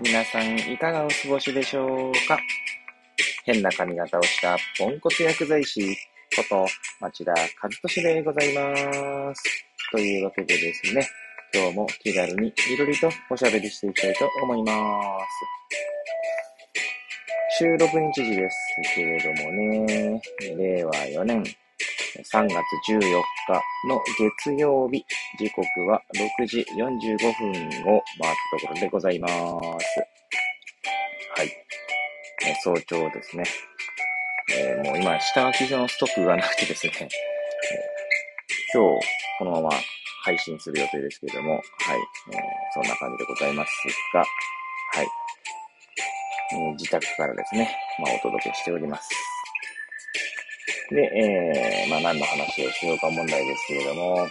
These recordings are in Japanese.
皆さんいかがお過ごしでしょうか？変な髪型をしたポンコツ薬剤師こと町田和俊でございます。というわけでですね、今日も気軽にいろりとおしゃべりしていきたいと思います。収録日時ですけれどもね、令和4年3月14日の月曜日、時刻は6時45分を回ったところでございます。はい。え早朝ですね。えー、もう今、下書きのストックがなくてですね、え、今日、このまま配信する予定ですけれども、はい、えー、そんな感じでございますが、はい、えー、自宅からですね、まあ、お届けしております。で、えー、まあ何の話をしようか問題ですけれども、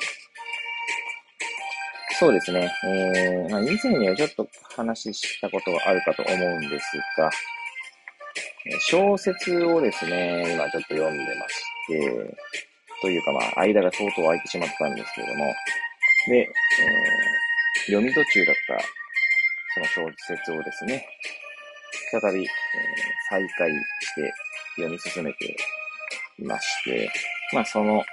そうですね、えー、まあ以前にはちょっと話したことがあるかと思うんですが、小説をですね、今ちょっと読んでまして、というかまあ、間が相当空いてしまったんですけれども、で、えー、読み途中だったその小説をですね、再び、えー、再開して読み進めていまして、まあその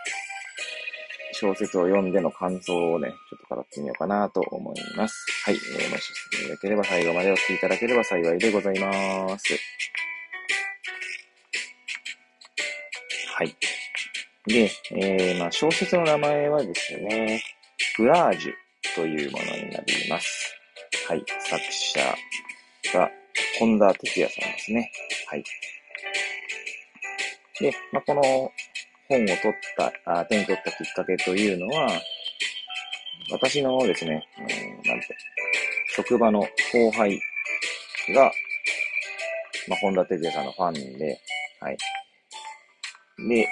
小説を読んでの感想をね、ちょっと語ってみようかなと思います。はい。えー、もしよければ最後までお聞きいただければ幸いでございます。はい。で、えー、まあ小説の名前はですね、フラージュというものになります。はい。作者が本田哲也さんですね。はい。で、まあ、この本を取った、あ手に取ったきっかけというのは、私のですね、うん、なんて、職場の後輩が、まあ、本田哲也さんのファンで、はい。で、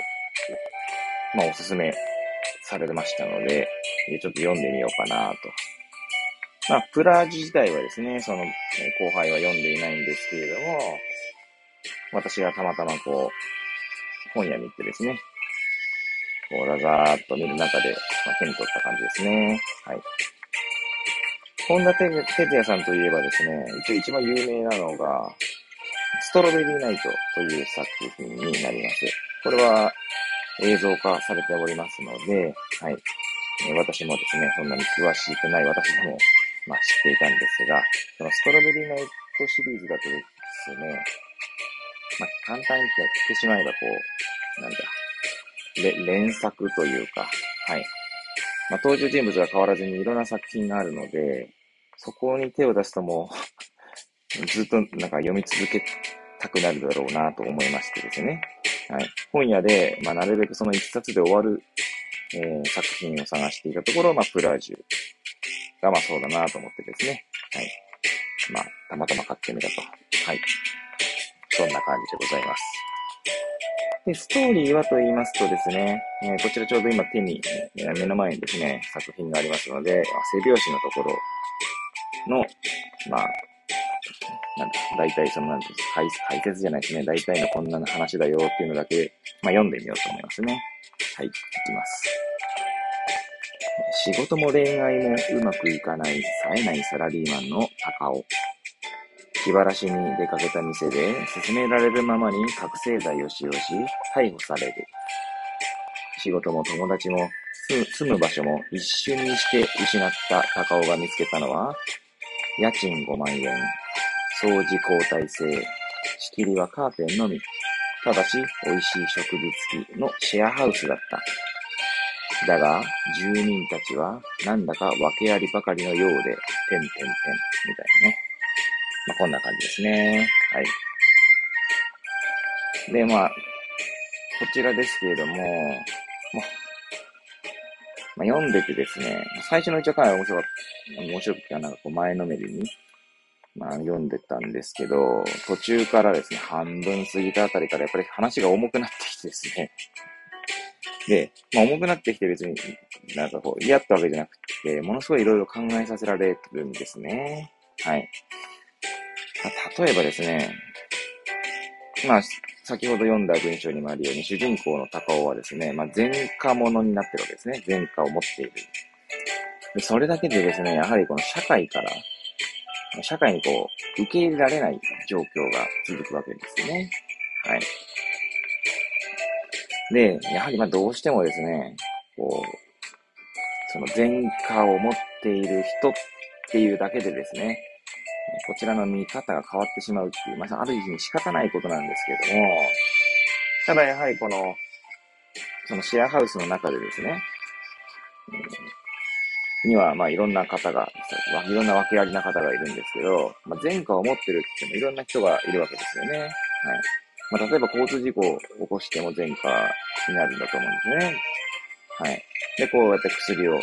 まあ、おすすめされましたので、でちょっと読んでみようかなと。まあ、プラージ自体はですね、その、後輩は読んでいないんですけれども、私がたまたまこう、本屋に行ってですね、こう、ザーっと見る中で、まあ、手に取った感じですね。はい。本田哲也さんといえばですね、一応一番有名なのが、ストロベリーナイトという作品になります。これは映像化されておりますので、はい。私もですね、そんなに詳しくない私でも、まあ、知っていたんですが、そのストロベリーナイトシリーズだとですね、まあ、簡単にやってしまえばこう、なんだ、れ連作というか、はい。まあ、登場人物が変わらずにいろんな作品があるので、そこに手を出すともう ずっとなんか読み続けたくなるだろうなと思いましてですね。はい。本屋で、まあ、なるべくその一冊で終わる、えー、作品を探していたところ、まあ、プラージュがまあそうだなと思ってですね。はい。まあ、たまたま買ってみたと。はい。そんな感じでございます。で、ストーリーはと言いますとですね、えー、こちらちょうど今手に、え、目の前にですね、作品がありますので、背拍子のところの、まあ、なんだ、大体その、なんていうか、解説じゃないですね。大体のこんな話だよっていうのだけ、まあ読んでみようと思いますね。はい、いきます。仕事も恋愛もうまくいかない、冴えないサラリーマンの高尾。気晴らしに出かけた店で、勧められるままに覚醒剤を使用し、逮捕される。仕事も友達も、住む場所も一瞬にして失った高尾が見つけたのは、家賃5万円、掃除交代制、仕切りはカーテンのみ、ただし美味しい食事付きのシェアハウスだった。だが、住人たちはなんだか訳ありばかりのようで、てんてんてん、みたいなね。まあ、こんな感じですね。はい。で、まあ、こちらですけれども、まあ、まあ、読んでてですね、最初の一話から面白かった、面白くて、なんかこう前のめりに、まあ読んでたんですけど、途中からですね、半分過ぎたあたりからやっぱり話が重くなってきてですね。で、まあ重くなってきて別になんかこう嫌ってわけじゃなくて、ものすごいいろいろ考えさせられるんですね。はい。例えばですね、まあ、先ほど読んだ文章にもあるように、主人公の高尾はですね、まあ、前科者になってるわけですね。前科を持っている。でそれだけでですね、やはりこの社会から、社会にこう、受け入れられない状況が続くわけですよね。はい。で、やはりまあどうしてもですね、こう、その前科を持っている人っていうだけでですね、こちらの見方が変わってしまうっていう、まあ、ある意味仕方ないことなんですけども、ただやはりこの、そのシェアハウスの中でですね、には、まあ、いろんな方が、いろんな訳ありな方がいるんですけど、まあ、前科を持ってるって言ってもいろんな人がいるわけですよね。はい。まあ、例えば交通事故を起こしても前科になるんだと思うんですね。はい。で、こうやって薬を、ま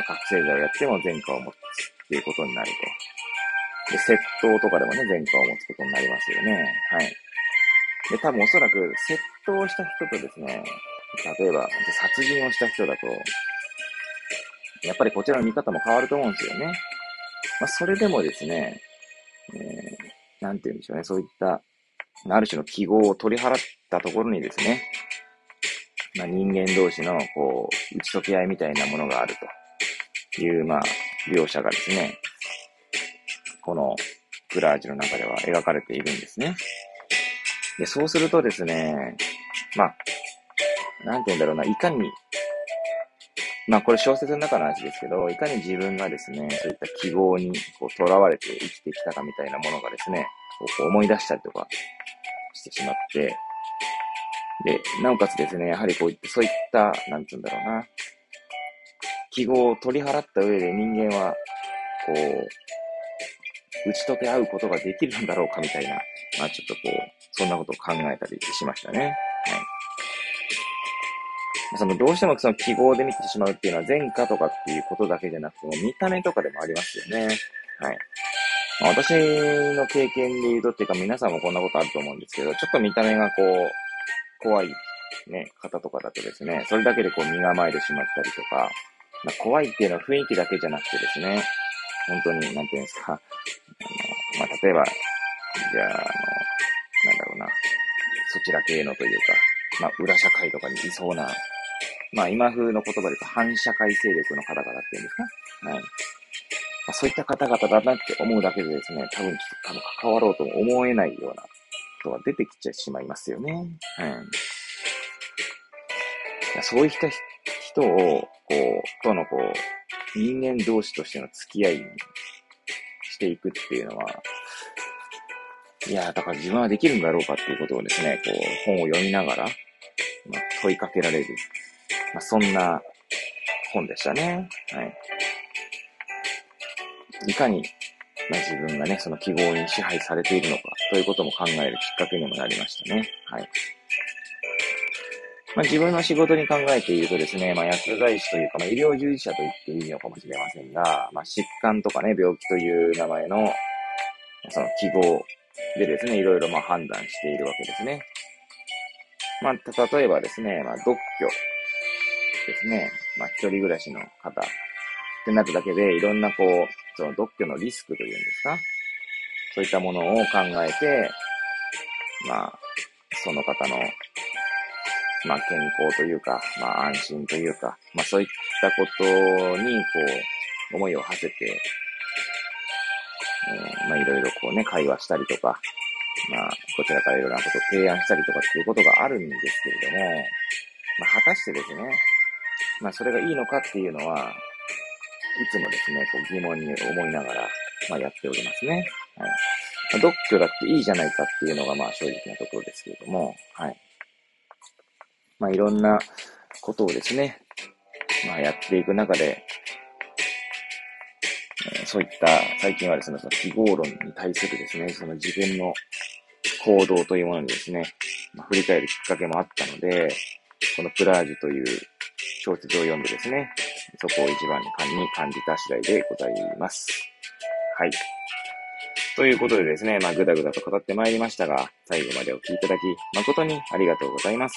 あ、覚醒剤をやっても前科を持つっていうことになると。で、窃盗とかでもね、前科を持つことになりますよね。はい。で、多分おそらく窃盗した人とですね、例えば、殺人をした人だと、やっぱりこちらの見方も変わると思うんですよね。まあ、それでもですね、えー、なんて言うんでしょうね、そういった、ある種の記号を取り払ったところにですね、まあ、人間同士の、こう、打ち解け合いみたいなものがあるという、まあ、描写がですね、このクラージュの中では描かれているんですね。で、そうするとですね、まあ、なんて言うんだろうな、いかにまあこれ小説の中の話ですけど、いかに自分がですね、そういった記号にこう囚われて生きてきたかみたいなものがですね、こう思い出したりとかしてしまって、で、なおかつですね、やはりこういった、そういった、なんつうんだろうな、記号を取り払った上で人間は、こう、打ち解け合うことができるんだろうかみたいな、まあちょっとこう、そんなことを考えたりしましたね。はい。そのどうしてもその記号で見てしまうっていうのは前科とかっていうことだけじゃなくても見た目とかでもありますよね。はい。まあ、私の経験で言うとっていうか皆さんもこんなことあると思うんですけど、ちょっと見た目がこう、怖いね、方とかだとですね、それだけでこう身構えてしまったりとか、まあ、怖いっていうのは雰囲気だけじゃなくてですね、本当に、なんていうんですか、例えば、じゃあ、あの、なんだろうな、そちら系のというか、まあ、裏社会とかにいそうなまあ今風の言葉で言うと反社会勢力の方々っていうんですか？はい。まあ、そういった方々だなって思うだけでですね、多分ちょっと多分関わろうとも思えないような人が出てきてしまいますよね。うん。そういった人を、こう、とのこう、人間同士としての付き合いにしていくっていうのは、いや、だから自分はできるんだろうかっていうことをですね、こう、本を読みながら、まあ、問いかけられるまあ、そんな本でしたね。はい。いかに、まあ、自分がね、その記号に支配されているのかということも考えるきっかけにもなりましたね。はい。まあ、自分の仕事に考えているとですね、まあ、薬剤師というか、まあ、医療従事者と言っていいのかもしれませんが、まあ、疾患とかね、病気という名前の、その記号でですね、いろいろま判断しているわけですね。まあ、例えばですね、まあ、独居ですね、まあ、一人暮らしの方ってなっただけで、いろんなこう、その独居のリスクというんですか？そういったものを考えて、まあ、その方の、まあ、健康というか、まあ、安心というか、まあ、そういったことに、こう、思いを馳せて、まあ、いろいろこうね、会話したりとか、まあ、こちらからいろんなことを提案したりとかっていうことがあるんですけれども、まあ、果たしてですね、まあ、それがいいのかっていうのは、いつもですね、こう疑問に思いながら、まあ、やっておりますね。はい。まあ、独居だっていいじゃないかっていうのが、まあ、正直なところですけれども、はい。まあ、いろんなことをですね、まあ、やっていく中で、そういった、最近はですね、その記号論に対するですね、その自分の行動というものにですね、まあ、振り返るきっかけもあったので、このプラージュという小説を読んでですね、そこを一番に感じた次第でございます。はい。ということでですね、まあ、ぐだぐだと語ってまいりましたが、最後までお聴きいただき、誠にありがとうございます。